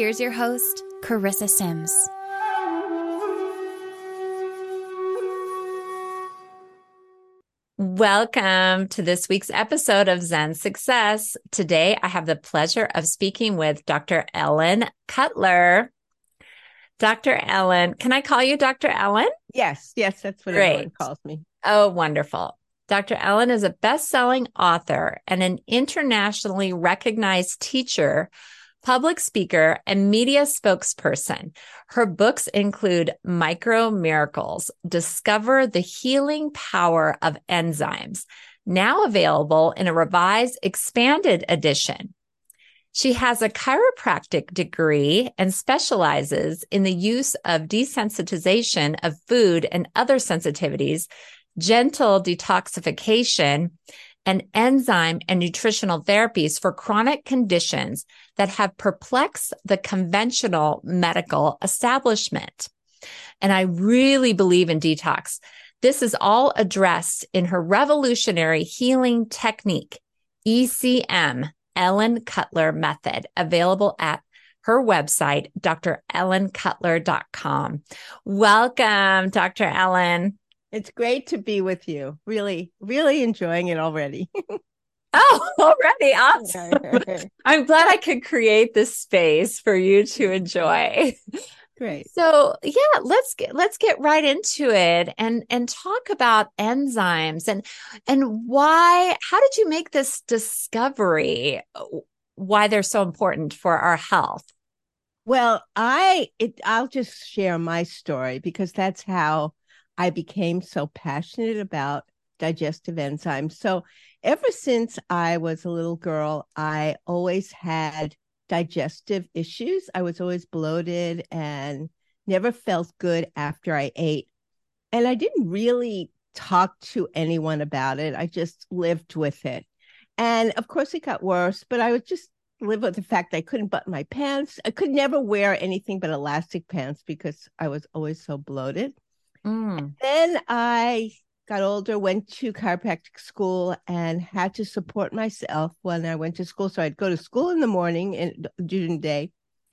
Here's your host, Charissa Sims. Welcome to this week's episode of Zen Success. Today, I have the pleasure of speaking with Dr. Ellen Cutler. Dr. Ellen, can I call you Dr. Ellen? Yes, yes, that's what Great. everyone calls me. Oh, wonderful. Dr. Ellen is a best selling author and an internationally recognized teacher, public speaker, and media spokesperson. Her books include Micro Miracles, Discover the Healing Power of Enzymes, now available in a revised, expanded edition. She has a chiropractic degree and specializes in the use of desensitization of food and other sensitivities gentle detoxification, and enzyme and nutritional therapies for chronic conditions that have perplexed the conventional medical establishment. And I really believe in detox. This is all addressed in her revolutionary healing technique, ECM, Ellen Cutler Method, available at her website, drellencutler.com. Welcome, Dr. Ellen. It's great to be with you. Really, really enjoying it already. Oh, already awesome. I'm glad I could create this space for you to mm-hmm. enjoy. Great. So, yeah, let's get let's get right into it and and talk about enzymes and and why how did you make this discovery why they're so important for our health? Well, I it I'll just share my story because that's how I became so passionate about digestive enzymes. So, ever since I was a little girl, I always had digestive issues. I was always bloated and never felt good after I ate. And I didn't really talk to anyone about it. I just lived with it. And of course, it got worse, but I would just live with the fact I couldn't button my pants. I could never wear anything but elastic pants because I was always so bloated. Mm. Then I got older, went to chiropractic school, and had to support myself when I went to school. So I'd go to school in the morning and during the day,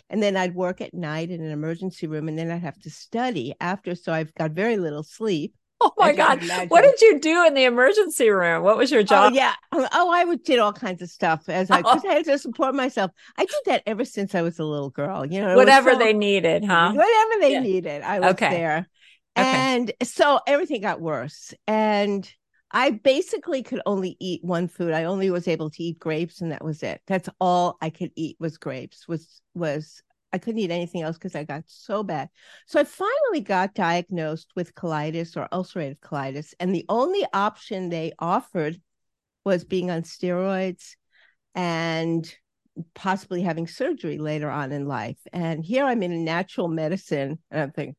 and then I'd work at night in an emergency room, and then I'd have to study after. So I've got very little sleep. Oh my God. imagine. What did you do in the emergency room? What was your job? Oh yeah. Oh, I would did all kinds of stuff as I because I had to support myself. I did that ever since I was a little girl. You know, Whatever so- they needed, huh? whatever they Yeah. needed, I was Okay. there. And so everything got worse. And I basically could only eat one food. I only was able to eat grapes and that was it. That's all I could eat was grapes. Was was I couldn't eat anything else because I got so bad. So I finally got diagnosed with colitis or ulcerative colitis. And the only option they offered was being on steroids and possibly having surgery later on in life. And here I'm in natural medicine and I'm thinking,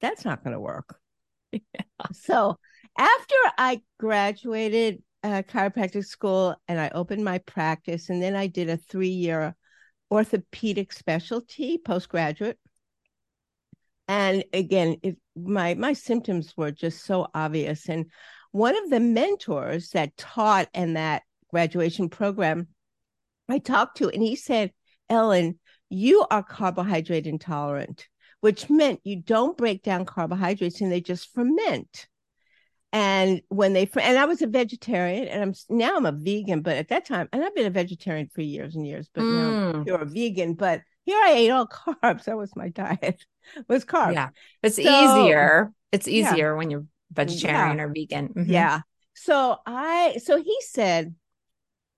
that's not going to work. So after I graduated uh, chiropractic school and I opened my practice, and then I did a three year orthopedic specialty postgraduate. And again, it, my my symptoms were just so obvious. And one of the mentors that taught in that graduation program, I talked to, and he said, "Ellen, you are carbohydrate intolerant." Which meant you don't break down carbohydrates and they just ferment. And when they and I was a vegetarian and I'm now I'm a vegan, but at that time, and I've been a vegetarian for years and years, but now Mm. I'm pure vegan. But here I ate all carbs. That was my diet. Was carbs. Yeah. It's So- easier. It's Yeah. easier when you're vegetarian or vegan. Mhm. Yeah. So I so he said,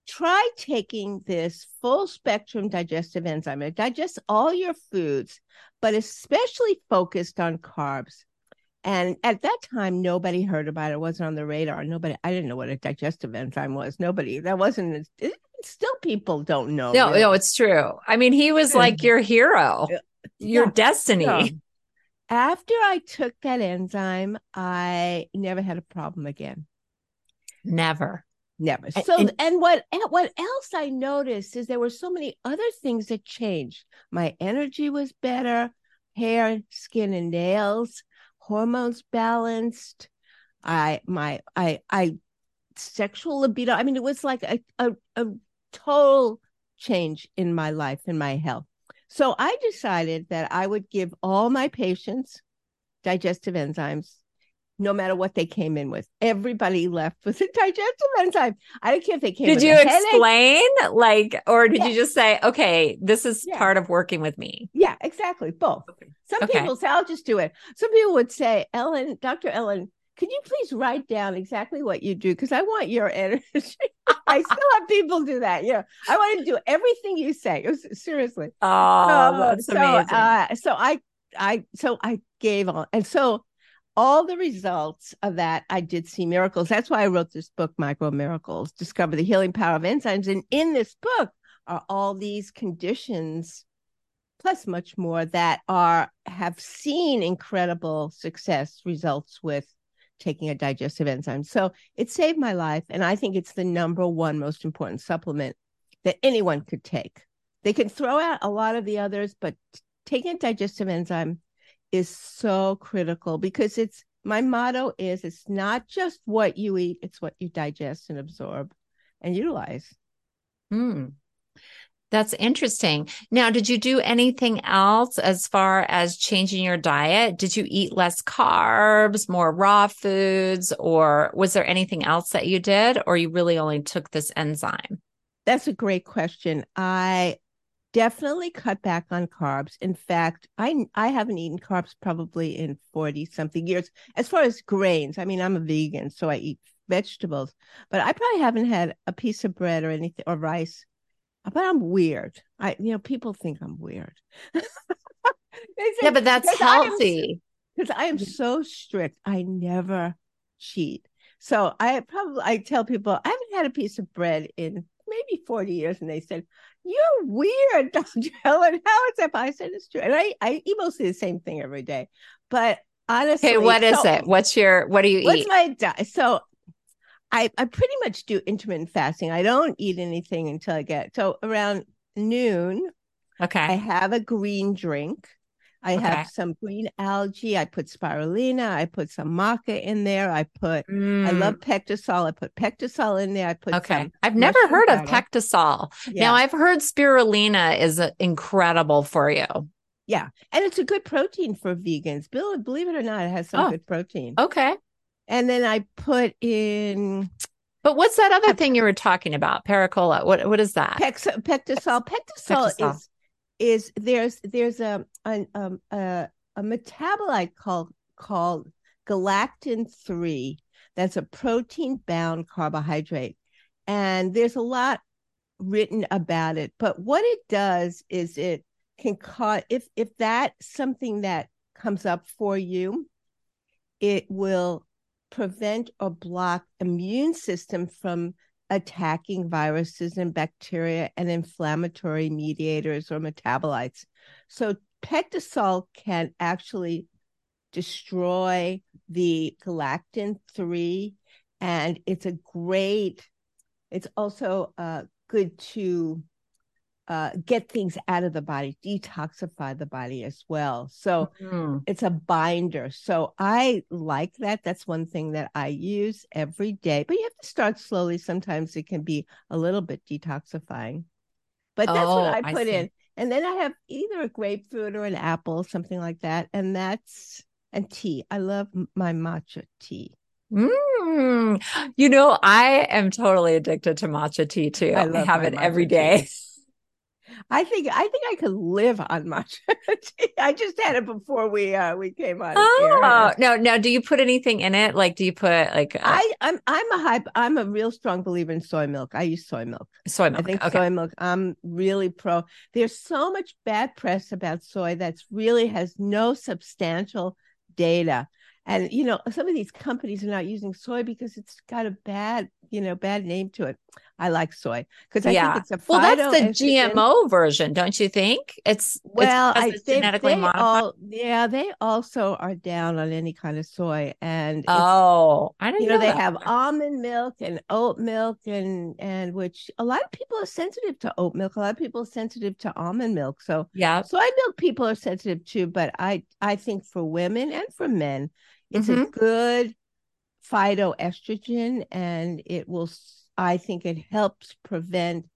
try taking this full spectrum digestive enzyme. It digests all your foods, but especially focused on carbs. And at that time, nobody heard about it. It wasn't on the radar. Nobody, I didn't know what a digestive enzyme was. Nobody, that wasn't, it still people don't know. No, really. no, it's true. I mean, he was like your hero, your Yeah. destiny. So, after I took that enzyme, I never had a problem again. Never. Never. So and- and what and what else I noticed is there were so many other things that changed. My energy was better, hair, skin, and nails, hormones balanced. I my I I sexual libido. I mean, it was like a a, a total change in my life and my health. So I decided that I would give all my patients digestive enzymes no matter what they came in with. Everybody left with a digestive enzyme. I don't care if they came Did with you a headache. explain, like, or did Yeah. you just say, okay, this is Yeah. part of working with me? Yeah, exactly. Both. Some Okay. people say, I'll just do it. Some people would say, Ellen, Dr. Ellen, could you please write down exactly what you do? Because I want your energy. I still have people do that. Yeah. I want to do everything you say. Was, seriously. Oh, that's so, amazing. Uh, so I, I, so I gave on, and so all the results of that, I did see miracles. That's why I wrote this book, Micro Miracles: Discover the Healing Power of Enzymes. And in this book are all these conditions, plus much more that are have seen incredible success results with taking a digestive enzyme. So it saved my life, and I think it's the number one most important supplement that anyone could take. They can throw out a lot of the others, but taking a digestive enzyme is so critical because it's my motto is it's not just what you eat, it's what you digest and absorb and utilize. Hmm. That's interesting. Now, did you do anything else as far as changing your diet? Did you eat less carbs, more raw foods, or was there anything else that you did, or you really only took this enzyme? That's a great question. I definitely cut back on carbs. In fact, I I haven't eaten carbs probably in 40 something years. As far as grains, I mean, I'm a vegan, so I eat vegetables, but I probably haven't had a piece of bread or anything or rice. But I'm weird. I you know, people think I'm weird. Yeah, but that's Because I healthy. because I am so strict. I never cheat. So I probably I tell people I haven't had a piece of bread in maybe 40 years. And they said, You're weird, Dr. Ellen. How is that? I said it's true. And I, I eat mostly the same thing every day. But honestly, Okay, what is so- it? What's your what do you What's eat? my diet? So I I pretty much do intermittent fasting. I don't eat anything until I get so around noon. okay. I have a green drink. I Okay. have some green algae. I put spirulina. I put some maca in there. I put. I Mm, love PectaSol. I put PectaSol in there. I put. Okay. I've never heard of powder. PectaSol. Yeah, Now I've heard spirulina is uh, incredible for you. yeah, and it's a good protein for vegans. Bill, believe it or not, it has some Oh. good protein. Okay. And then I put in But what's that other Pep- thing you were talking about? Pericola. What what is that? Pex- PectaSol. PectaSol PectaSol. is is there's there's a an, um a a metabolite called called galectin three. That's a protein bound carbohydrate, and there's a lot written about it. But what it does is it can cause if if that's something that comes up for you, it will prevent or block immune system from attacking viruses and bacteria and inflammatory mediators or metabolites. So PectaSol can actually destroy the galectin 3 and it's a great it's also uh, good to uh, get things out of the body detoxify the body as well so Mm. it's a binder. So I like that. That's one thing that I use every day. But you have to start slowly. Sometimes it can be a little bit detoxifying. But that's Oh, what I I put see. in. And then I have either a grapefruit or an apple, something like that. And that's and tea. I love my matcha tea. Mm. You know, I am totally addicted to matcha tea too. I I, have it every day. I think I think I could live on matcha tea. I just had it before we uh we came on. Oh no, no. Do you put anything in it? Like, do you put like uh, I I'm I'm a hype. I'm a real strong believer in soy milk. I use soy milk. soy milk. I think okay. soy milk. I'm really pro. There's so much bad press about soy that's really has no substantial data. And you know, some of these companies are not using soy because it's got a bad you know bad name to it. I like soy because I yeah. think it's a well, that's the. GMO version, don't you think? It's Well, it's, I it's they, genetically they modified. all yeah they also are down on any kind of soy and oh, I don't you know they that. have almond milk and oat milk and and which a lot of people are sensitive to oat milk a lot of people are sensitive to almond milk so yeah. soy milk people are sensitive to but i i think for women and for men it's a Mhm. good phytoestrogen and it will i think it helps prevent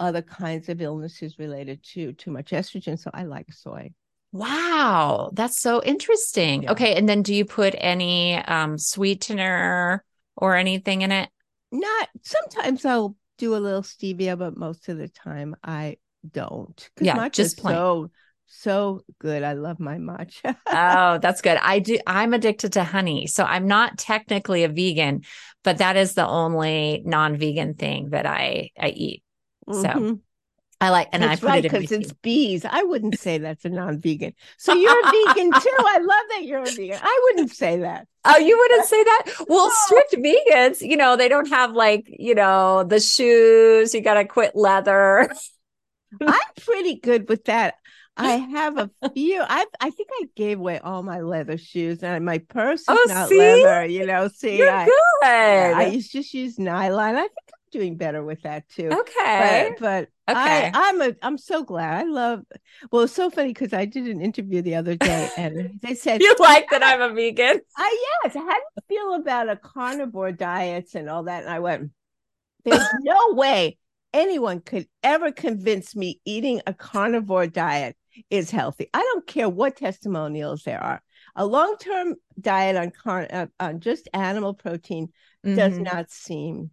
other kinds of illnesses related to too much estrogen so i like soy Wow, that's so interesting. Yeah. Okay, and then do you put any um sweetener or anything in it? not sometimes i'll do a little stevia but most of the time i don't Yeah, just plain. so so good i love my matcha Oh, that's good. I do I'm addicted to honey. So I'm not technically a vegan, but that is the only non-vegan thing that I I eat. So Mhm. I like and that's I put right it because it's bees i wouldn't say that's a non-vegan so you're a vegan too i love that you're a vegan i wouldn't say that Oh, you wouldn't say that? Well, No. strict vegans, you know, they don't have like, you know, the shoes, you got to quit leather. i'm pretty good with that i have a few i i think i gave away all my leather shoes and my purse is Oh, not see? leather you know see You're I, good. I used just use nylon i think i'm doing better with that too okay. but but Okay. I, I'm a I'm so glad. I love well, it's so funny because I did an interview the other day and they said you like that I'm a vegan? I yes, how do you feel about a carnivore diets and all that? And I went, There's no way anyone could ever convince me eating a carnivore diet is healthy. I don't care what testimonials there are. A long-term diet on car- uh, on just animal protein does Mhm. not seem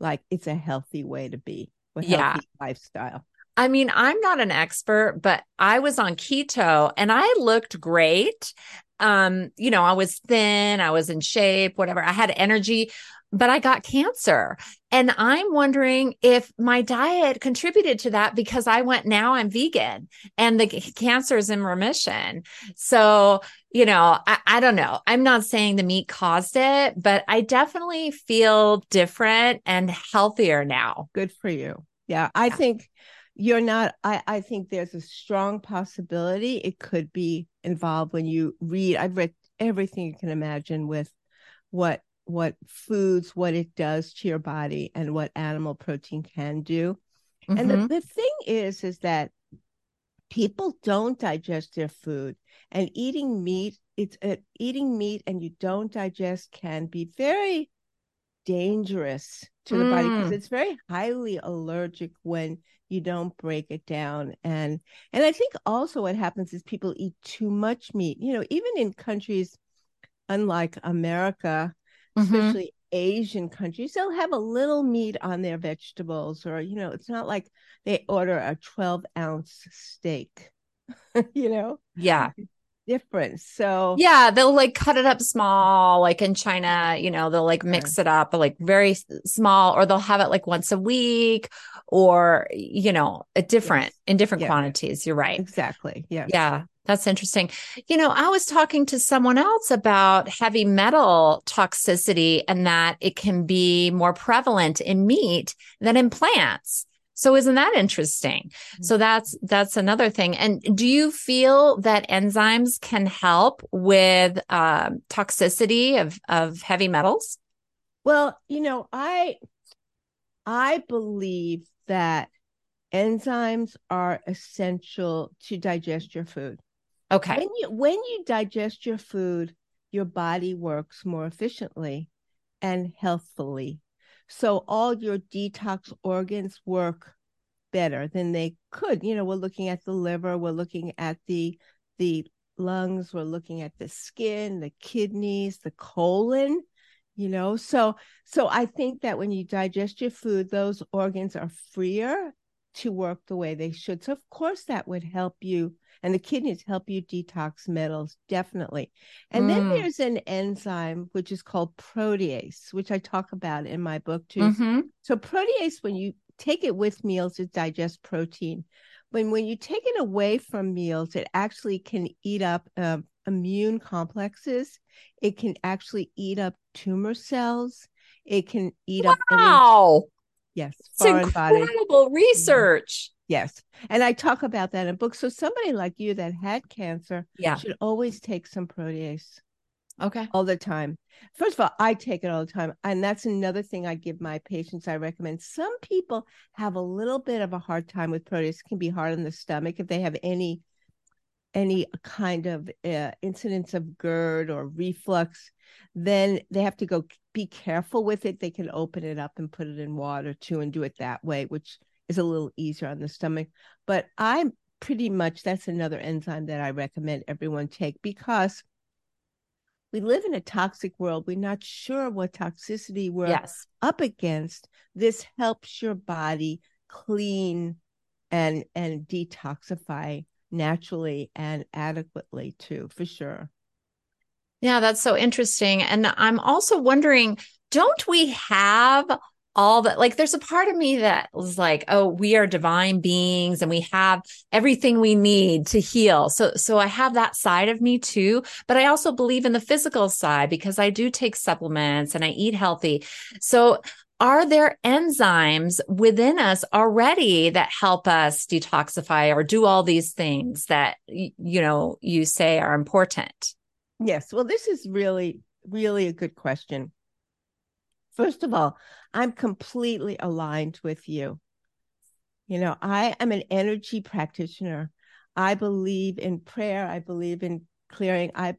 like it's a healthy way to be. A Yeah. healthy lifestyle. I mean, I'm not an expert, but I was on keto and I looked great. Um, you know, I was thin, I was in shape, whatever. I had energy, but I got cancer. And I'm wondering if my diet contributed to that because I went now I'm vegan and the cancer is in remission. So, you know, I, I don't know. I'm not saying the meat caused it, but I definitely feel different and healthier now. good for you. Yeah, I Yeah. think you're not. I I think there's a strong possibility it could be involved when you read. I've read everything you can imagine with what what foods, what it does to your body, and what animal protein can do. And the, Mhm. the thing is, is that people don't digest their food, and eating meat, it's uh, eating meat, and you don't digest can be very dangerous to the body because Mm. it's very highly allergic when you don't break it down. And and i think also what happens is people eat too much meat. You know even in countries unlike america Mhm. especially asian countries they'll have a little meat on their vegetables or you know it's not like they order a 12 ounce steak you know? Yeah. different. So Yeah, they'll like cut it up small, like in China, you know, they'll like mix it up, like very small, or they'll have it like once a week, or you know, a different Yes. in different Yeah. quantities. You're right. exactly yeah Yeah, that's interesting. You know, I was talking to someone else about heavy metal toxicity and that it can be more prevalent in meat than in plants. So isn't that interesting? So that's that's another thing. And do you feel that enzymes can help with um, toxicity of of heavy metals? Well, you know, I I believe that enzymes are essential to digest your food. Okay. When you when you digest your food, your body works more efficiently and healthfully. So all your detox organs work better than they could. You know, we're looking at the liver, we're looking at the the lungs, we're looking at the skin, the kidneys, the colon, you know. So so I think that when you digest your food, those organs are freer to work the way they should. So of course that would help you and the kidneys help you detox metals definitely. And then Mm. there's an enzyme which is called protease, which I talk about in my book too. Mhm. So protease, when you take it with meals, it digests protein. When when you take it away from meals, it actually can eat up uh, immune complexes. It can actually eat up tumor cells. It can eat up Wow. yes It's incredible research. Yes, and I talk about that in books. So somebody like you that had cancer Yeah. should always take some protease Okay. all the time. First of all, I take it all the time, and that's another thing I give my patients. I recommend. Some people have a little bit of a hard time with protease. It can be hard on the stomach if they have any any kind of uh, incidence of GERD or reflux. Then they have to go be careful with it. They can open it up and put it in water too, and do it that way, which is a little easier on the stomach. But I'm pretty much that's another enzyme that I recommend everyone take because we live in a toxic world. We're not sure what toxicity we're Yes. up against. This helps your body clean and and detoxify naturally and adequately too, for sure. Yeah, that's so interesting. And I'm also wondering, don't we have all that? Like, there's a part of me that was like, oh, we are divine beings and we have everything we need to heal. So, so I have that side of me too. But I also believe in the physical side because I do take supplements and I eat healthy. So, are there enzymes within us already that help us detoxify or do all these things that, you know, you say are important? Yes. Well, this is really, really a good question. First of all, I'm completely aligned with you. You know, I am an energy practitioner. I believe in prayer. I believe in clearing. I've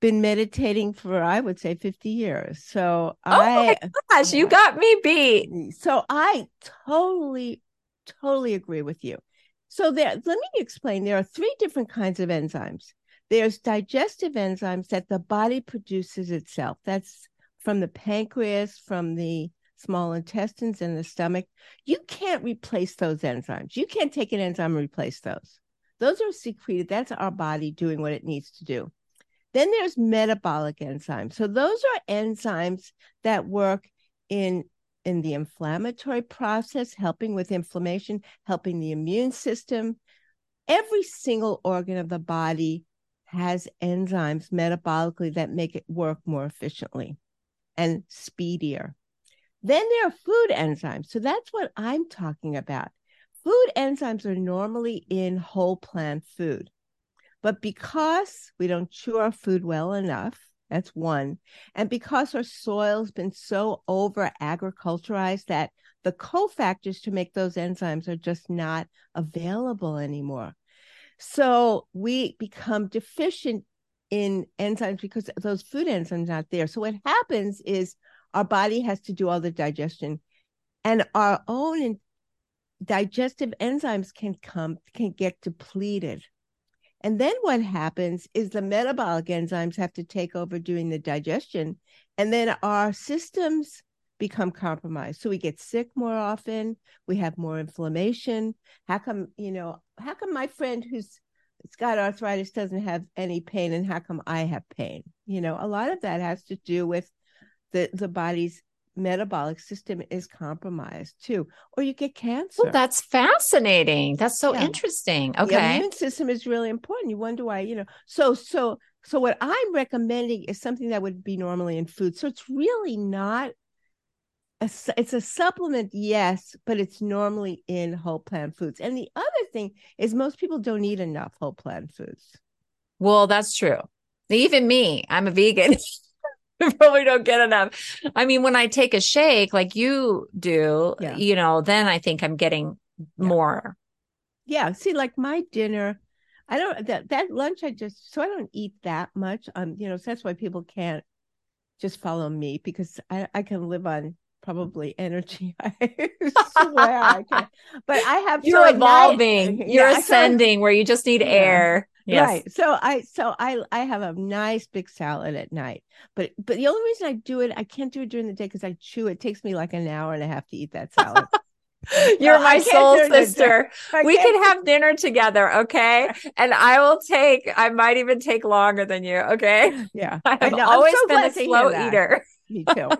been meditating for, I would say, 50 years. So Oh my I, gosh, you got me beat. so I totally, totally agree with you. So there, let me explain. There are three different kinds of enzymes. There's digestive enzymes that the body produces itself. That's from the pancreas, from the small intestines and the stomach. You can't replace those enzymes. You can't take an enzyme and replace those. Those are secreted. That's our body doing what it needs to do. Then there's metabolic enzymes. So those are enzymes that work in in the inflammatory process, helping with inflammation, helping the immune system. Every single organ of the body has enzymes metabolically that make it work more efficiently and speedier. Then there are food enzymes. So that's what I'm talking about. Food enzymes are normally in whole plant food. But because we don't chew our food well enough, that's one. And because our soil's been so over agriculturized that the cofactors to make those enzymes are just not available anymore. So we become deficient in enzymes because those food enzymes are not there. So what happens is our body has to do all the digestion and our own digestive enzymes can come can get depleted. And then what happens is the metabolic enzymes have to take over doing the digestion and then our systems become compromised. So we get sick more often, we have more inflammation. How come, you know, how come my friend who's got arthritis doesn't have any pain and how come I have pain? You know, a lot of that has to do with the the body's metabolic system is compromised too, or you get cancer. Well, that's fascinating. That's so Yeah. interesting. Okay. The immune system is really important. You wonder why, you know. So, so, so what I'm recommending is something that would be normally in food. So it's really not a, it's a supplement, yes, but it's normally in whole plant foods. And the other thing is most people don't eat enough whole plant foods. Well, that's true. Even me, I'm a vegan. Probably don't get enough. I mean, when I take a shake like you do, Yeah. you know, then I think I'm getting Yeah. more. Yeah. See, like my dinner, I don't that that lunch I just so I don't eat that much. Um, you know, so that's why people can't just follow me because I, I can live on probably energy. I swear I can. But I have You're so at night- evolving. You're so- ascending where you just need Yeah. air. Yes. Right. So I so I I have a nice big salad at night. But but the only reason I do it, I can't do it during the day because I chew. It takes me like an hour and a half to eat that salad. You're No, my soul do it in the day. sister. We can't have dinner together, okay? And I will take, I might even take longer than you, okay? yeah. I have. I'm always so been a glad to hear slow eater. Me too.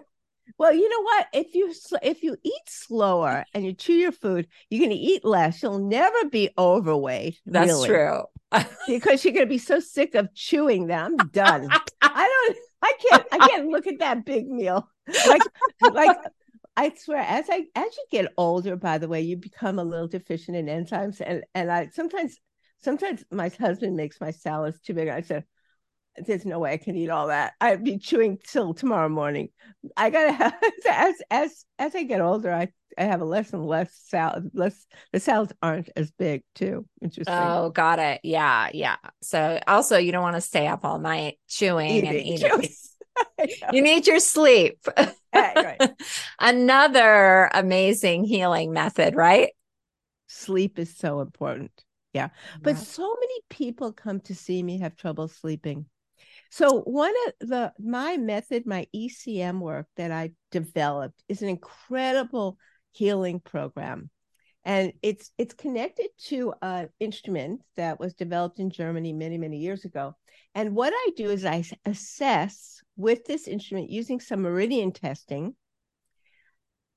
well, you know what? If you if you eat slower and you chew your food, you're going to eat less. You'll never be overweight. That's really, true. because you're going to be so sick of chewing them. Done. I don't. I can't I can't look at that big meal. Like like I swear, as I as you get older, by the way, you become a little deficient in enzymes. And and I sometimes sometimes my husband makes my salads too big. I said, there's no way I can eat all that. I'd be chewing till tomorrow morning. I gotta have as as as I get older, I I have a less and less salad. Less the salads aren't as big too. Interesting. Oh, got it. Yeah, yeah. So also, you don't want to stay up all night chewing eating, and eating. You need your sleep. right. Another amazing healing method, right? Sleep is so important. Yeah. But so many people come to see me have trouble sleeping. So one of the my method, my ECM work that I developed is an incredible healing program. And it's it's connected to an instrument that was developed in Germany many, many years ago. And what I do is I assess with this instrument using some meridian testing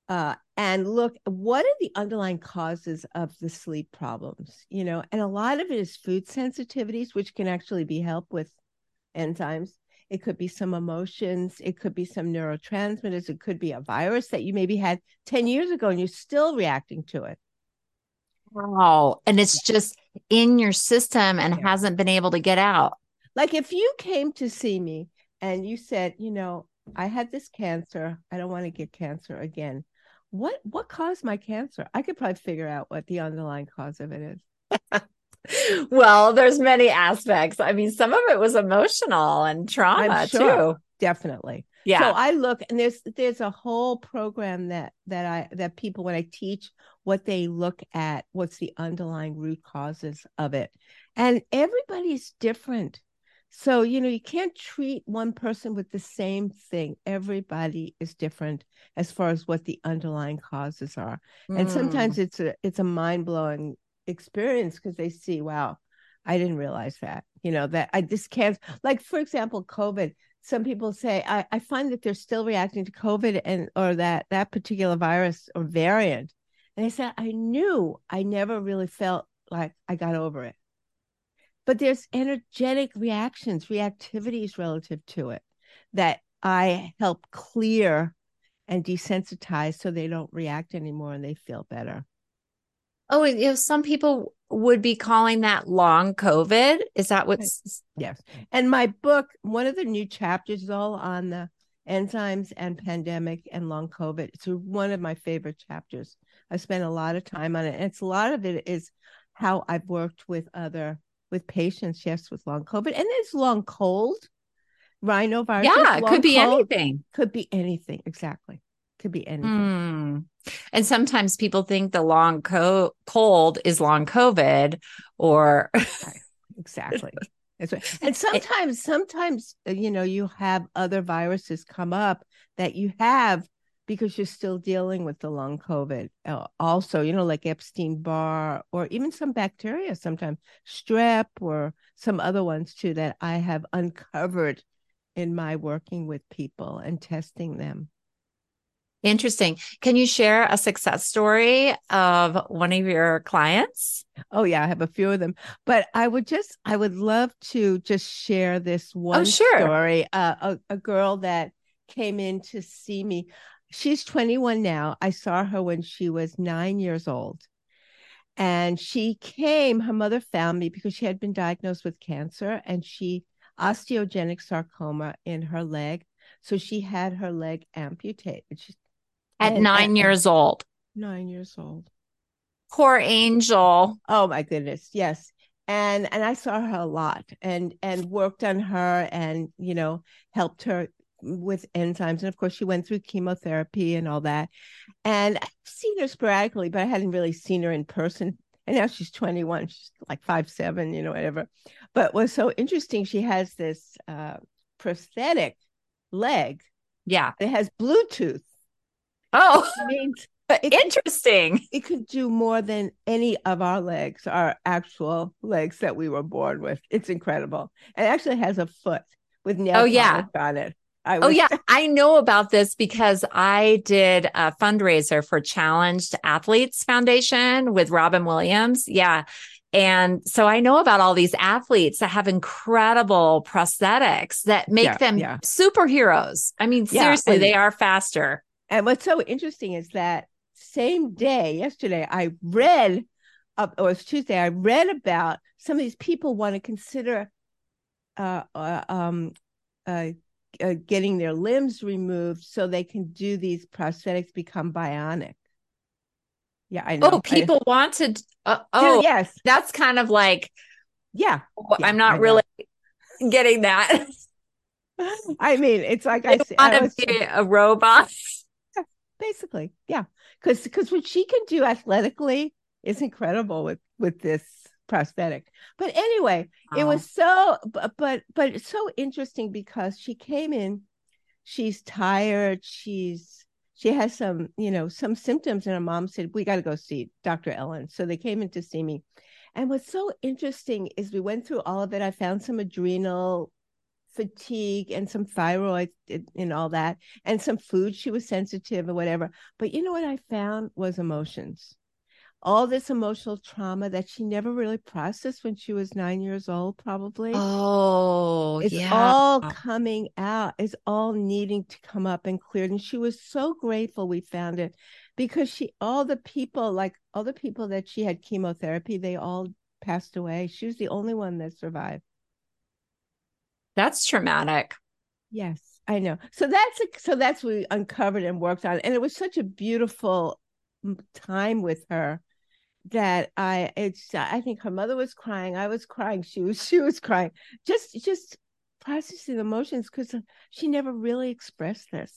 uh, and look what are the underlying causes of the sleep problems you know and a lot of it is food sensitivities which can actually be helped with enzymes. It could be some emotions. It could be some neurotransmitters. It could be a virus that you maybe had 10 years ago and you're still reacting to it. Wow. And it's just in your system and yeah. hasn't been able to get out. Like if you came to see me and you said you know i had this cancer. I don't want to get cancer again. What what caused my cancer? I could probably figure out what the underlying cause of it is. Well, there's many aspects. I mean, some of it was emotional and trauma sure, too. Definitely. Yeah. So I look and there's there's a whole program that that I that people when I teach what they look at, what's the underlying root causes of it. And everybody's different. So, you know, you can't treat one person with the same thing. Everybody is different as far as what the underlying causes are. Mm. And sometimes it's a it's a mind-blowing experience because they see, wow, I didn't realize that. You know, that I just can't like for example, COVID. Some people say I, I find that they're still reacting to COVID and or that that particular virus or variant. And I said, I knew I never really felt like I got over it but there's energetic reactions, reactivities relative to it that I help clear and desensitize so they don't react anymore and they feel better. Oh, you know, some people would be calling that long COVID. Is that what's yes? And my book, one of the new chapters is all on the enzymes and pandemic and long COVID. It's one of my favorite chapters. I spent a lot of time on it. And it's a lot of it is how I've worked with other with patients, yes, with long COVID. And there's long cold, rhinovirus. Yeah, it could be cold, anything. Could be anything. Exactly. Could be anything. Mm. And sometimes people think the long co- cold is long COVID or. exactly. Right. And sometimes, sometimes, uh, you know, you have other viruses come up that you have because you're still dealing with the long COVID. Uh, also, you know, like Epstein Barr or even some bacteria, sometimes strep or some other ones too that I have uncovered in my working with people and testing them. Interesting. Can you share a success story of one of your clients? Oh yeah, I have a few of them. But I would just I would love to just share this oh, one oh, sure. story. Uh, a, a girl that came in to see me she's 21 now. I saw her when she was nine years old. And she came, her mother found me because she had been diagnosed with cancer and she osteogenic sarcoma in her leg. So she had her leg amputated. She, at and, nine and, years old. Nine years old. Poor angel. Oh my goodness. Yes. And and I saw her a lot and and worked on her and you know helped her with enzymes. And of course, she went through chemotherapy and all that. And I've seen her sporadically, but I hadn't really seen her in person. And now she's 21, she's like five, seven, you know, whatever. But what's so interesting, she has this uh, prosthetic leg. Yeah. It has Bluetooth. Oh, means it interesting. Could, it could do more than any of our legs, our actual legs that we were born with. It's incredible. It actually has a foot with nail oh, yeah. on it. I oh, yeah, I know about this because I did a fundraiser for Challenged Athletes Foundation with Robin Williams. Yeah. And so I know about all these athletes that have incredible prosthetics that make Yeah, them yeah. superheroes. I mean, Yeah, seriously, they are faster. And what's so interesting is that same day, yesterday, I read, uh, or it's Tuesday, I read about some of these people want to consider uh, uh, um, uh, uh, getting their limbs removed so they can do these prosthetics become bionic. Yeah, I know. Oh, I- people wanted. Uh, oh, yes, that's kind of like yeah. Yeah, I'm not really getting that. I mean, it's like I want to be a robot. Basically, yeah, because because what she can do athletically is incredible with with this prosthetic. But anyway, it was so but but but it's so interesting because she came in she's tired she's she has some you know some symptoms and her mom said we got to go see dr ellen. So they came in to see me. And what's so interesting is we went through all of it. I found some adrenal fatigue and some thyroid and- all that and some food she was sensitive or whatever. But you know what i found was emotions. All this emotional trauma that she never really processed when she was nine years old probably. Oh, it's yeah. all coming out. It's all needing to come up and cleared. And she was so grateful we found it because she all the people like all the people that she had chemotherapy they all passed away. She was the only one that survived That's traumatic. yes i know. So that's a, so that's what we uncovered and worked on. And it was such a beautiful mm, time with her that i it's i think her mother was crying i was crying she was she was crying. Just just processing the emotions because she never really expressed this.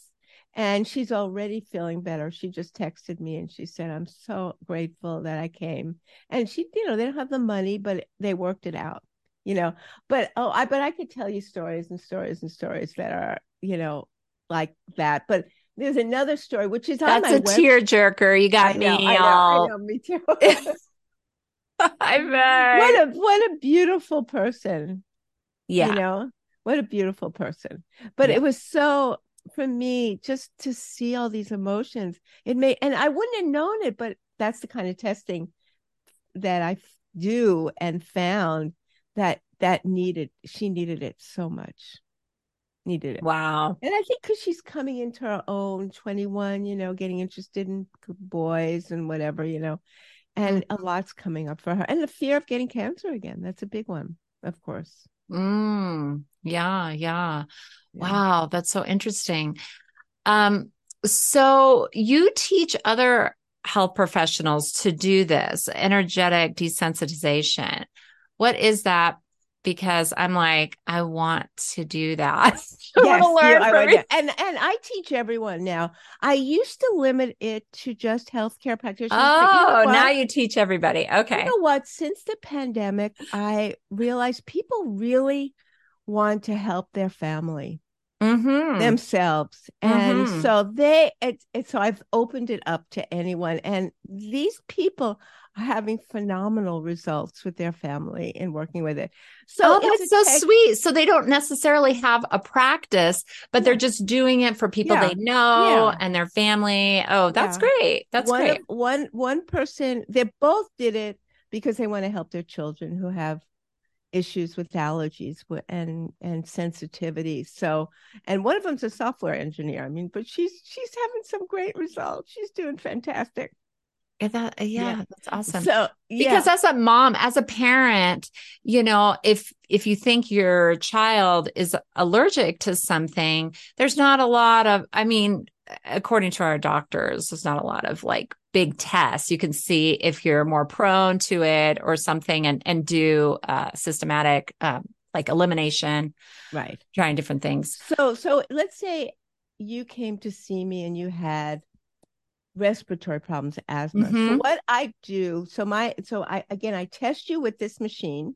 And she's already feeling better. She just texted me and she said i'm so grateful that i came. And she you know they don't have the money but they worked it out you know but oh i but i could tell you stories and stories and stories that are you know like that but there's another story which is on That's my a web- tearjerker. You got I know, me I know, all. I know, me too. I bet. what a what a beautiful person. yeah. You know, what a beautiful person. But Yeah. it was so for me just to see all these emotions. It made and I wouldn't have known it, but that's the kind of testing that i do and found that that needed she needed it so much. Needed it. Wow. And I think because she's coming into her own 21, you know, getting interested in boys and whatever, you know, and a lot's coming up for her. And the fear of getting cancer again. That's a big one, of course. Mm, yeah, yeah. Yeah. Wow, that's so interesting. Um, so you teach other health professionals to do this energetic desensitization. What is that? Because I'm like, I want to do that. I want Yes, to learn I from and and I teach everyone now. I used to limit it to just healthcare practitioners. but you know Oh, now you teach everybody. Okay. You know what? Since the pandemic, I realized people really want to help their family. Mm-hmm. themselves and Mhm. so they it's, it's so i've opened it up to anyone and these people are having phenomenal results with their family and working with it so oh, it's that's so tech- sweet. So they don't necessarily have a practice, but they're just doing it for people Yeah. they know Yeah. and their family. Oh, that's Yeah. great. That's one great. one one person they both did it because they want to help their children who have issues with allergies and and sensitivity so and one of them's a software engineer i mean but she's she's having some great results she's doing fantastic Yeah, that, eh, yeah, Yeah. that's awesome. so yeah because as a mom as a parent you know if if you think your child is allergic to something there's not a lot of i mean according to our doctors there's not a lot of like big tests you can see if you're more prone to it or something and and do uh systematic um like elimination right trying different things So, so let's say you came to see me and you had respiratory problems, asthma. So, Mhm. what I do, so my, so I again, I test you with this machine,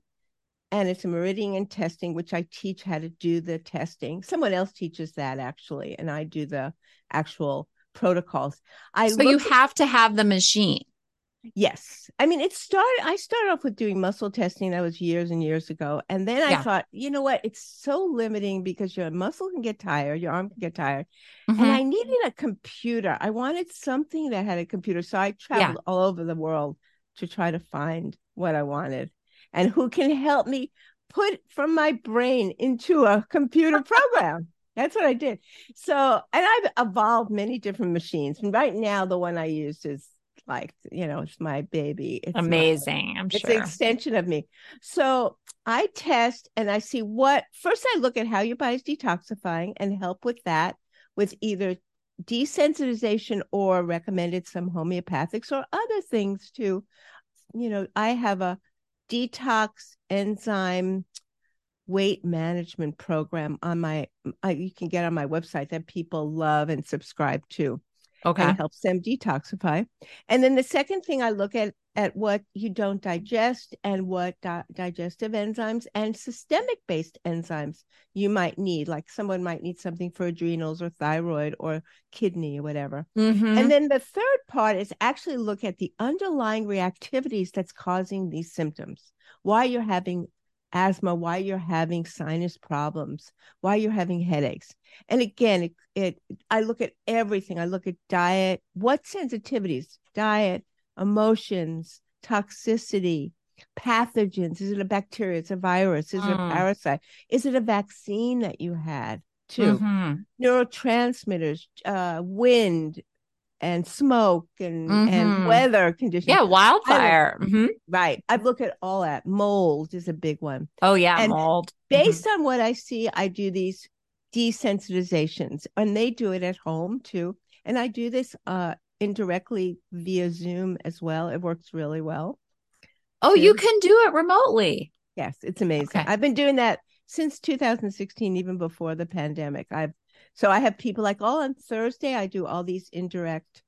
and it's a meridian testing, which I teach how to do the testing. Someone else teaches that actually, and I do the actual protocols. I so you look at- have to have the machine Yes. I mean, it started, I started off with doing muscle testing. That was years and years ago. And then I Yeah. thought, you know what? It's so limiting because your muscle can get tired, your arm can get tired. Mhm. And I needed a computer. I wanted something that had a computer. So I traveled all over the world to try to find what I wanted and who can help me put from my brain into a computer program. That's what I did. So, and I've evolved many different machines. And right now, the one I use is like, you know, it's my baby. It's amazing. My, I'm sure. It's an extension of me. So I test and I see what first I look at how your body's detoxifying and help with that with either desensitization or recommended some homeopathics or other things too. You know, I have a detox enzyme weight management program on my I, you can get on my website that people love and subscribe to. Okay. and helps them detoxify. And then the second thing i look at at what you don't digest and what di- digestive enzymes and systemic based enzymes you might need. Like someone might need something for adrenals or thyroid or kidney or whatever. Mhm. and then the third part is actually look at the underlying reactivities that's causing these symptoms. Why you're having asthma, why you're having sinus problems, why you're having headaches. And again, it, it I look at everything. I look at diet, what sensitivities, diet, emotions, toxicity, pathogens. Is it a bacteria? It's a virus. Is it a Mm. parasite? Is it a vaccine that you had? Too Mhm. neurotransmitters, uh, wind and smoke and Mhm. and weather conditions. Yeah, wildfire. Mhm. Right. I've looked at all that. Mold is a big one. Oh yeah, And mold. Based on what I see, I do these desensitizations and they do it at home too. And I do this uh indirectly via Zoom as well. It works really well. Oh, you can do it remotely. Yes, it's amazing. Okay. I've been doing that since 2016, even before the pandemic. I've so I have people like, oh, on Thursday I do all these indirect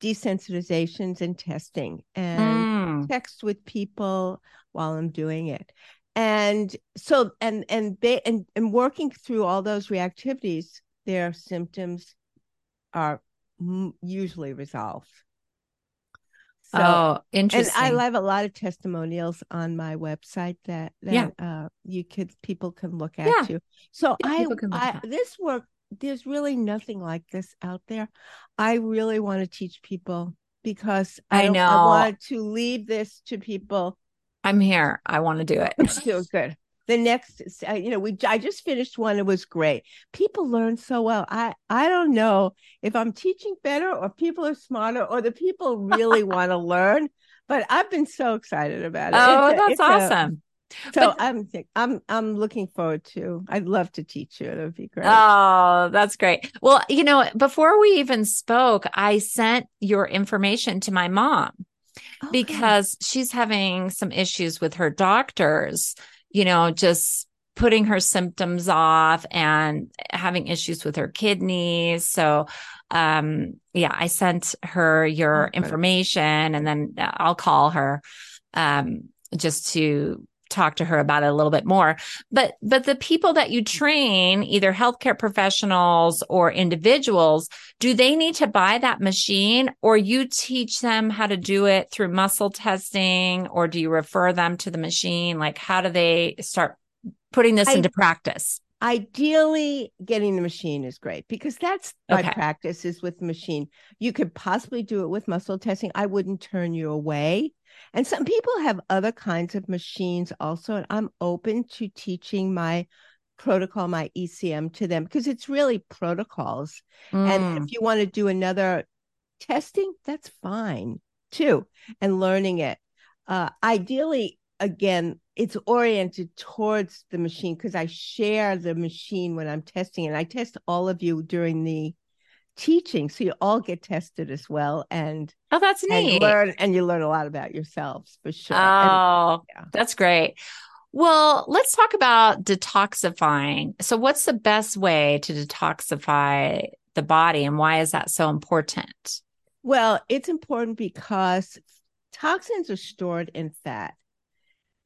desensitizations and testing and Mm. text with people while I'm doing it. And so and and ba- and and working through all those reactivities, their symptoms are m- usually resolved. So oh, and interesting. I have a lot of testimonials on my website that that Yeah. uh, you could people can look at Yeah. too. So Yeah, I, people can look I at. this work there's really nothing like this out there. I really want to teach people because I, I don't- I want to leave this to people. I'm here. I want to do it. Feel good. The next, you know, we I just finished one. It was great. People learn so well. I I don't know if I'm teaching better or people are smarter or the people really want to learn. But I've been so excited about it. oh, a- that's awesome. So But- I'm I'm I'm looking forward to. I'd love to teach you. It would be great. Oh, that's great. Well, you know, before we even spoke, I sent your information to my mom Oh, good. because she's having some issues with her doctors, you know, just putting her symptoms off and having issues with her kidneys. So, um, yeah, I sent her your Okay. information and then I'll call her, um, just to talk to her about it a little bit more. But, but the people that you mm-hmm. train, either healthcare professionals or individuals, do they need to buy that machine or you teach them how to do it through muscle testing or do you refer them to the machine? Like, how do they start putting this I- into practice? ideally getting the machine is great because that's my practice is with the machine you could possibly do it with muscle testing i wouldn't turn you away and some people have other kinds of machines also and i'm open to teaching my protocol my ecm to them because it's really protocols and Mm. if you want to do another testing that's fine too and learning it uh, ideally again it's oriented towards the machine because i share the machine when i'm testing and i test all of you during the teaching so you all get tested as well and oh, that's and neat. learn and you learn a lot about yourselves for sure And- Oh, yeah. that's great. Well, let's talk about detoxifying. So, what's the best way to detoxify the body, and why is that so important? Well, it's important because toxins are stored in fat.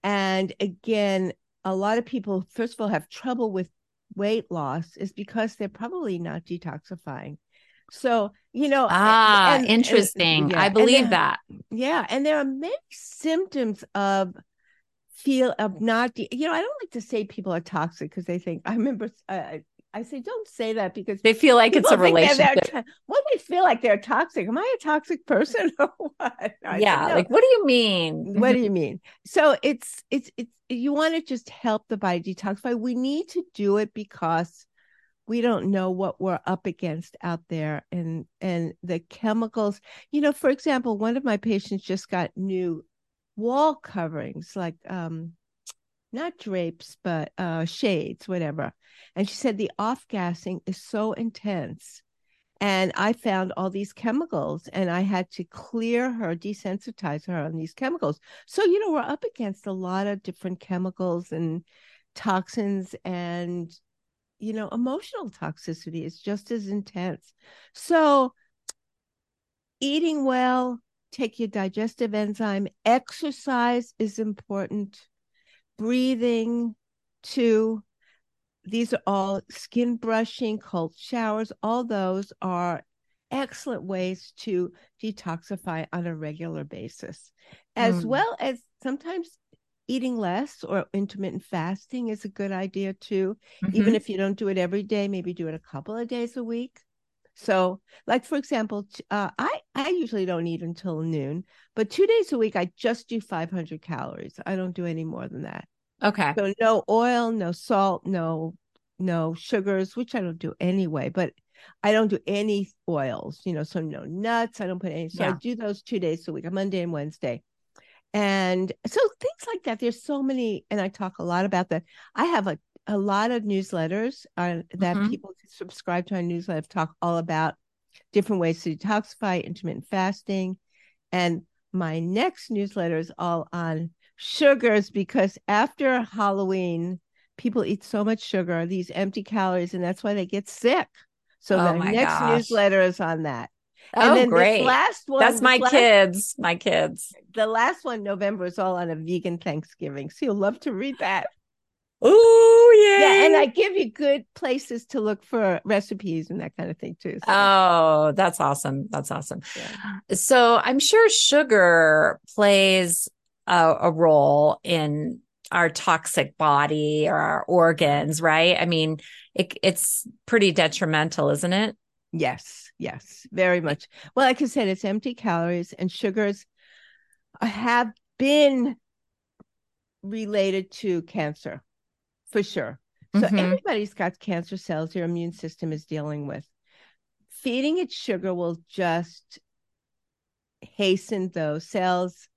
And again, a lot of people, first of all, have trouble with weight loss is because they're probably not detoxifying. So, you know, Ah, and- and- interesting. yeah, I believe there- that. Yeah. And there are many symptoms of feel of not, you know, I don't like to say people are toxic because they think, I remember uh, I say, don't say that because they feel like it's a people think they're- they're relationship. to- Well, they feel like they're toxic. Am I a toxic person or what? I yeah. Like, what do you mean? what do you mean? So it's it's it's you want to just help the body detoxify. We need to do it because we don't know what we're up against out there and and the chemicals. You know, for example, one of my patients just got new wall coverings like um not drapes but uh shades whatever and she said the off gassing is so intense and i found all these chemicals and i had to clear her desensitize her on these chemicals so you know we're up against a lot of different chemicals and toxins and you know emotional toxicity is just as intense. So eating well take your digestive enzyme exercise is important. Breathing too. These are all skin brushing cold showers all those are excellent ways to detoxify on a regular basis. As Mm. well as sometimes eating less or intermittent fasting is a good idea too. Even Mhm. if you don't do it every day maybe do it a couple of days a week. So like for example uh, i i usually don't eat until noon but two days a week i just do 500 calories. I don't do any more than that. Okay. so no oil no salt no no sugars which i don't do anyway but i don't do any oils you know so no nuts i don't put any so i do those two days a week on monday and wednesday and so things like that there's so many and i talk a lot about that i have a, a lot of newsletters uh, that Mhm. people can subscribe to our newsletter talk all about different ways to detoxify intermittent fasting and my next newsletter is all on sugars because after halloween people eat so much sugar these empty calories and that's why they get sick so Oh the my next gosh. newsletter is on that Oh, and then great. this last one That's my last- kids. My kids. the last one november is all on a vegan thanksgiving so you'll love to read that Oh, yeah. yeah and i give you good places to look for recipes and that kind of thing too so, Oh, that's awesome. That's awesome. yeah. So I'm sure sugar plays a, a role in our toxic body or our organs, right? I mean, it, it's pretty detrimental, isn't it? Yes, yes, very much. Well, like I said, it's empty calories and sugars have been related to cancer for sure. So Mhm. everybody's got cancer cells your immune system is dealing with. Feeding it sugar will just hasten those cells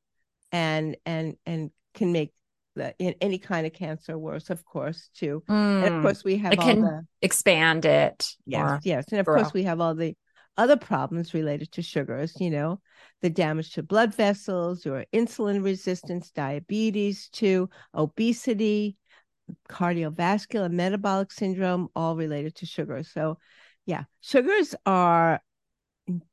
and and and can make the in any kind of cancer worse, of course, too. And of Mm, course we have It all can the expand it. Yes, yes. And of grow. course, we have all the other problems related to sugars, you know, the damage to blood vessels, your insulin resistance, diabetes, too, obesity, cardiovascular, metabolic syndrome, all related to sugar. So, yeah, sugars are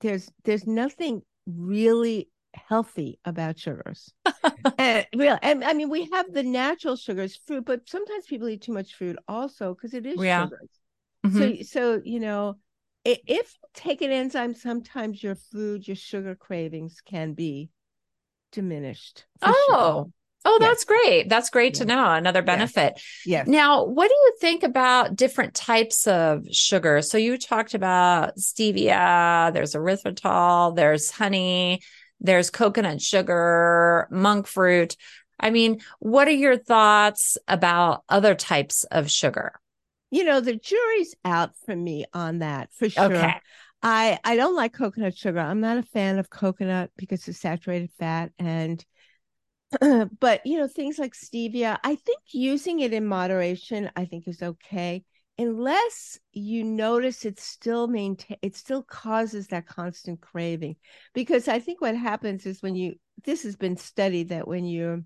there's there's nothing really healthy about sugars. and real and I mean we have the natural sugars, fruit, but sometimes people eat too much fruit also because it is Yeah. sugars. Mhm. So, so you know, if you take an enzyme, sometimes your food, your sugar cravings can be diminished. Oh, oh, Yes. that's great. That's great to know. Another benefit. yes. Now, what do you think about different types of sugar? So you talked about stevia, there's erythritol, there's honey, there's coconut sugar, monk fruit. I mean, what are your thoughts about other types of sugar? You know, the jury's out for me on that for sure. Okay. I I don't like coconut sugar. I'm not a fan of coconut because it's saturated fat and but you know things like stevia, I think using it in moderation I think is okay unless you notice it still maintain it still causes that constant craving because I think what happens is when you this has been studied that when you're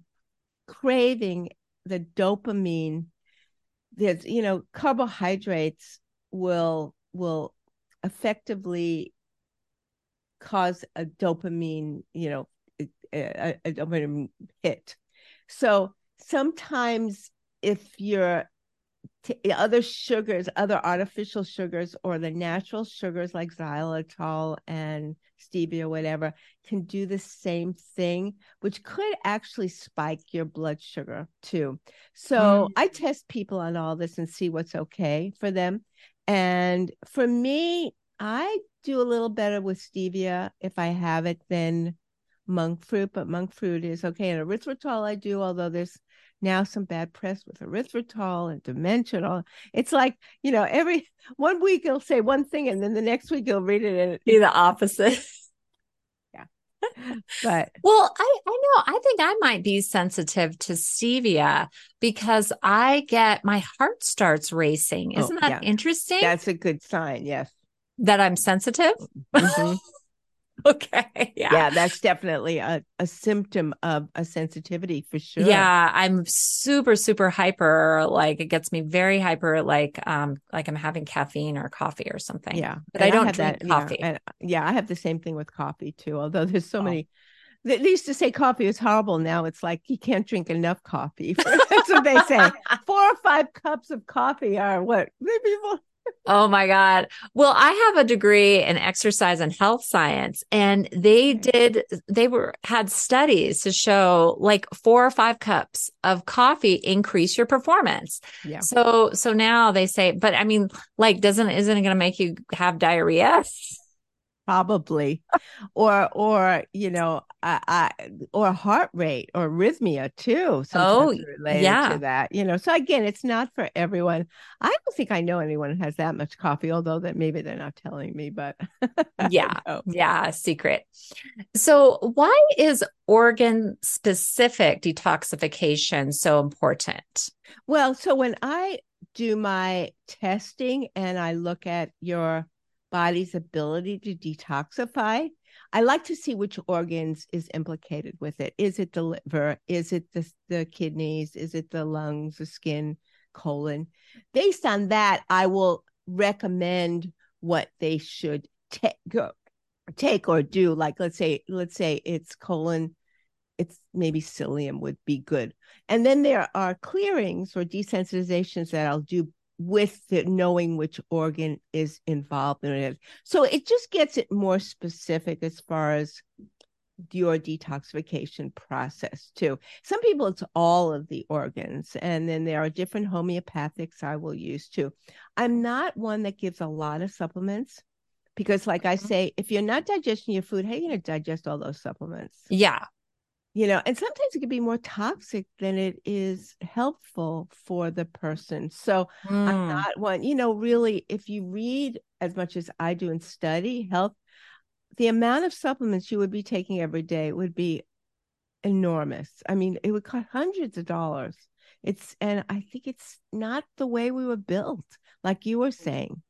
craving the dopamine there's you know carbohydrates will will effectively cause a dopamine you know a, a, dopamine hit. So sometimes if you're t- other sugars, other artificial sugars, or the natural sugars like xylitol and stevia, whatever, can do the same thing, which could actually spike your blood sugar too. So mm. I test people on all this and see what's okay for them. And for me, I do a little better with stevia if I have it than monk fruit, but monk fruit is okay. And erythritol I do, although there's now some bad press with erythritol and dimensional. It's like, you know, every one week he'll say one thing and then the next week he'll read it and be the opposite. yeah. But well, I, I know I think I might be sensitive to stevia because I get my heart starts racing. Oh, Isn't oh, that yeah. interesting? That's a good sign, yes. That I'm sensitive. Mm-hmm. okay. Yeah. Yeah, that's definitely a, a symptom of a sensitivity for sure. Yeah, I'm super, super hyper. Like it gets me very hyper, like um, like I'm having caffeine or coffee or something. Yeah. But and I don't I drink that, coffee. Yeah, and, yeah, I have the same thing with coffee too, although there's so oh. many they used to say coffee is horrible. Now it's like you can't drink enough coffee. That's what they say. Four or five cups of coffee are what people oh my God. Well, I have a degree in exercise and health science, and they mm. did, they were, had studies to show like four or five cups of coffee increase your performance. Yeah. So, so now they say, but I mean, like, doesn't, isn't it going to make you have diarrhea? Probably or or you know I, I or heart rate or arrhythmia too oh yeah to that you know so again it's not for everyone. I don't think i know anyone who has that much coffee although that maybe they're not telling me but yeah yeah secret. So why is organ specific detoxification so important? Well so when i do my testing and i look at your body's ability to detoxify. I like to see which organs is implicated with it. Is it the liver? Is it the, the kidneys? Is it the lungs, the skin, colon? Based on that, I will recommend what they should take take or do. Like let's say, let's say it's colon, it's maybe psyllium would be good. And then there are clearings or desensitizations that I'll do with the knowing which organ is involved in it. So it just gets it more specific as far as your detoxification process too. Some people it's all of the organs and then there are different homeopathics I will use too. I'm not one that gives a lot of supplements because like I mm-hmm. say if you're not digesting your food, how are you going to digest all those supplements? Yeah you know and sometimes it can be more toxic than it is helpful for the person. So mm. i'm not one you know really if you read as much as i do and study health the amount of supplements you would be taking every day would be enormous. I mean it would cost hundreds of dollars. It's and i think it's not the way we were built like you were saying.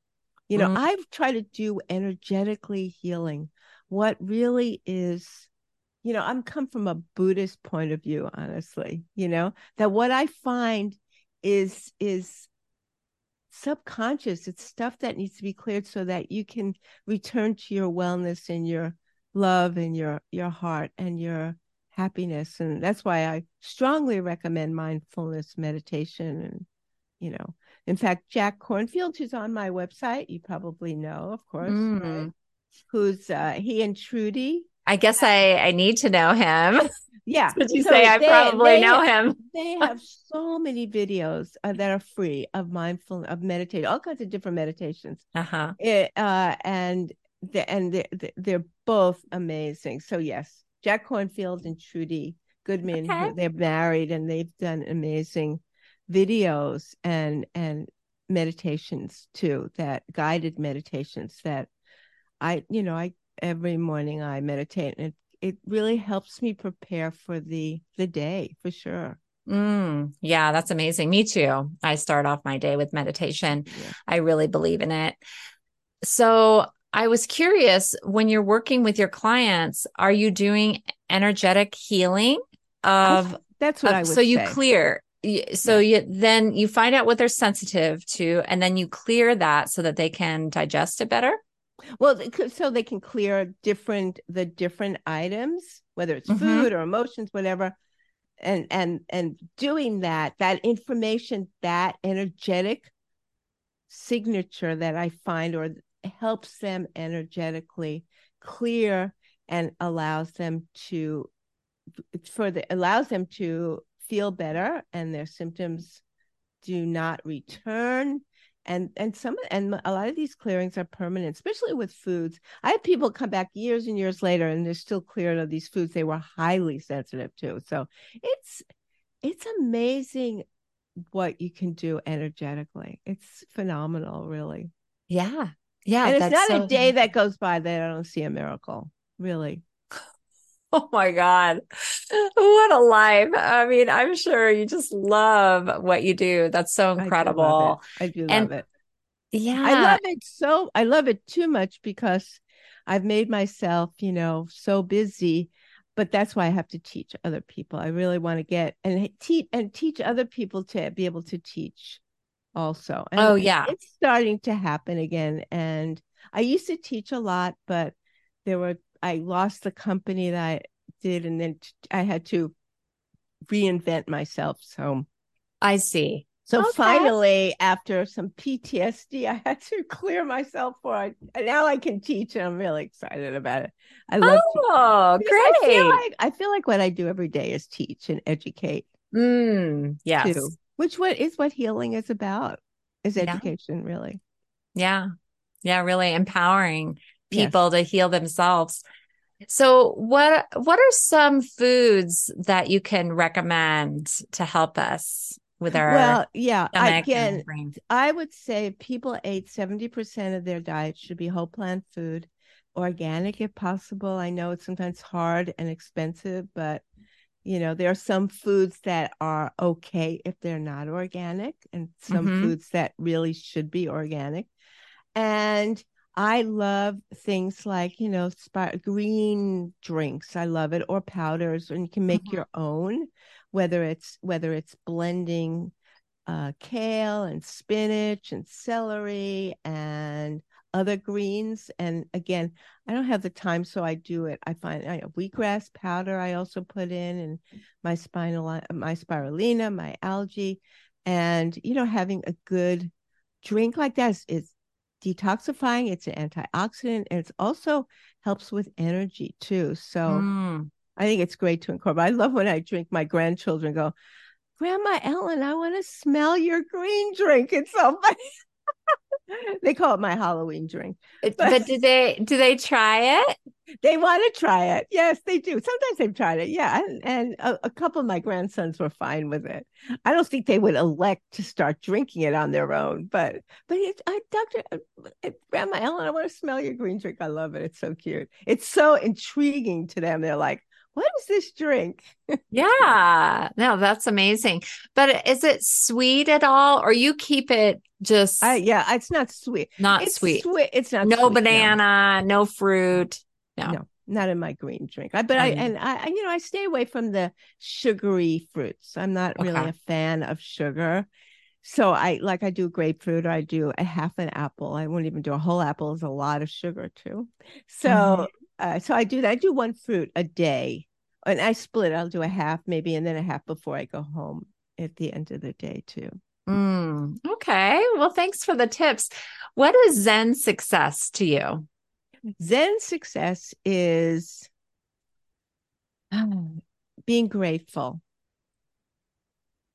You know mm. i've tried to do energetically healing. What really is you know, I'm come from a Buddhist point of view, honestly, you know, that what I find is is subconscious. It's stuff that needs to be cleared so that you can return to your wellness and your love and your your heart and your happiness. And that's why I strongly recommend mindfulness meditation and you know, in fact, Jack Kornfield, who's on my website, you probably know, of course, mm. right? who's uh, he and Trudy I guess I I need to know him. Yeah. Would you so say I probably they know him? They have so many videos uh, that are free of mindfulness, of meditation, all kinds of different meditations. Uh-huh. It, uh and the, and they're, they're both amazing. So yes, Jack Kornfield and Trudy Goodman, okay. they're married and they've done amazing videos and and meditations too that guided meditations that I you know I every morning I meditate and it, it really helps me prepare for the the day for sure. Mm, yeah, that's amazing. Me too. I start off my day with meditation. Yeah. I really believe in it. So I was curious when you're working with your clients, are you doing energetic healing of that's what of, I would so you say. clear so yeah. you then you find out what they're sensitive to and then you clear that so that they can digest it better well, so they can clear different the different items, whether it's mm-hmm. food or emotions, whatever. and and and doing that that information that energetic signature that i find or helps them energetically clear and allows them to for the allows them to feel better and their symptoms do not return and and some and a lot of these clearings are permanent especially with foods. I have people come back years and years later and they're still cleared of these foods they were highly sensitive to. So it's it's amazing what you can do energetically. It's phenomenal really. Yeah. Yeah and it's not so... a day that goes by that i don't see a miracle really Oh my God. What a life. I mean, I'm sure you just love what you do. That's so incredible. I do love it. I do love it. Yeah. I love it so I love it too much because I've made myself, you know, so busy, but that's why I have to teach other people. I really want to get and teach and teach other people to be able to teach also. And oh yeah. It's starting to happen again and I used to teach a lot, but there were I lost the company that I did, and then I had to reinvent myself. So I see. So okay. finally, after some PTSD, I had to clear myself for it. And now I can teach, and I'm really excited about it. I love. Oh, great! I feel, like, I feel like what I do every day is teach and educate. Mm, yes. Too, which what is what healing is about? Is education yeah. really? Yeah, yeah, really empowering people yes. to heal themselves. So what what are some foods that you can recommend to help us with our Well, yeah, again, I would say people ate 70% of their diet should be whole plant food, organic if possible. I know it's sometimes hard and expensive, but you know, there are some foods that are okay if they're not organic and some mm-hmm. foods that really should be organic. And I love things like, you know, green drinks. I love it or powders and you can make mm-hmm. your own whether it's whether it's blending uh, kale and spinach and celery and other greens. And again, I don't have the time, so I do it. I find I wheatgrass powder. I also put in and my spinal, my spirulina, my algae, and you know, having a good drink like that is, is detoxifying, it's an antioxidant, and it also helps with energy too. So mm. I think it's great to incorporate. I love when I drink my grandchildren go, Grandma Ellen, I want to smell your green drink. It's so funny. They call it my Halloween drink. But, but do they do they try it? They want to try it. Yes, they do. Sometimes they've tried it. Yeah, and, and a, a, couple of my grandsons were fine with it. I don't think they would elect to start drinking it on their own, but but it, I, Doctor uh, Grandma Ellen, I want to smell your green drink. I love it. It's so cute. It's so intriguing to them. They're like, what is this drink? yeah, no, that's amazing. But is it sweet at all, or you keep it just? I, yeah, it's not sweet. Not it's sweet. sweet. It's not. No sweet, banana, no. no. fruit. No. no, not in my green drink. I, but mm. I and I, you know, I stay away from the sugary fruits. I'm not really okay. a fan of sugar. So I like I do grapefruit or I do a half an apple. I won't even do a whole apple. Is a lot of sugar too. So mm-hmm uh, so I do that. I do one fruit a day, and I split. I'll do a half maybe, and then a half before I go home at the end of the day too. Mm, okay. Well, thanks for the tips. What is Zen success to you? Zen success is being grateful.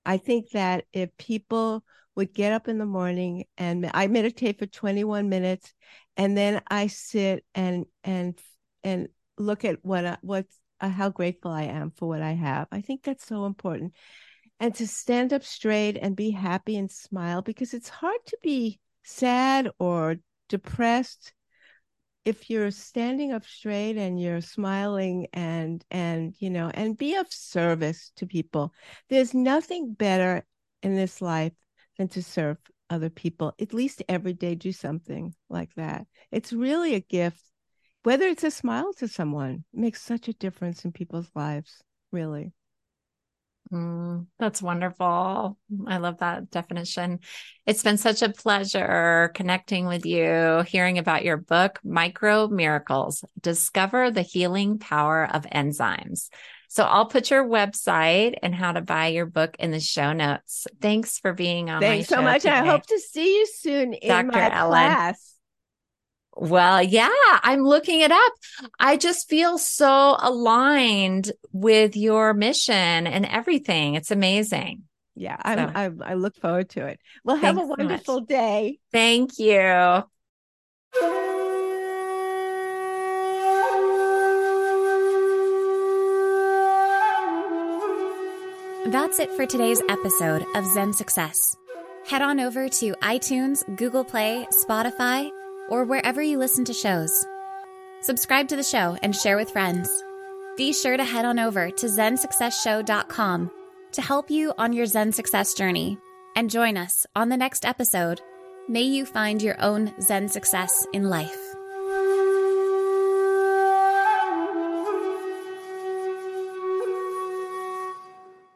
I think that if people would get up in the morning and I meditate for 21 minutes and then I sit and and and look at what what's uh, how grateful I am for what I have. I think that's so important. And to stand up straight and be happy and smile because it's hard to be sad or depressed if you're standing up straight and you're smiling and and you know and be of service to people there's nothing better in this life than to serve other people at least every day do something like that it's really a gift whether it's a smile to someone makes such a difference in people's lives really mm, that's wonderful i love that definition it's been such a pleasure connecting with you hearing about your book micro miracles discover the healing power of enzymes So I'll put your website and how to buy your book in the show notes. Thanks for being on Thanks so much. today. I hope to see you soon in my Ellen. class. Well, yeah, I'm looking it up. I just feel so aligned with your mission and everything. It's amazing. Yeah, I'm, So- I, I look forward to it. Well, have Thanks a so wonderful day. Thank you. That's it for today's episode of Zen Success. Head on over to iTunes, Google Play, Spotify, or wherever you listen to shows. Subscribe to the show and share with friends. Be sure to head on over to zensuccessshow.com to help you on your Zen success journey and join us on the next episode. May you find your own Zen success in life.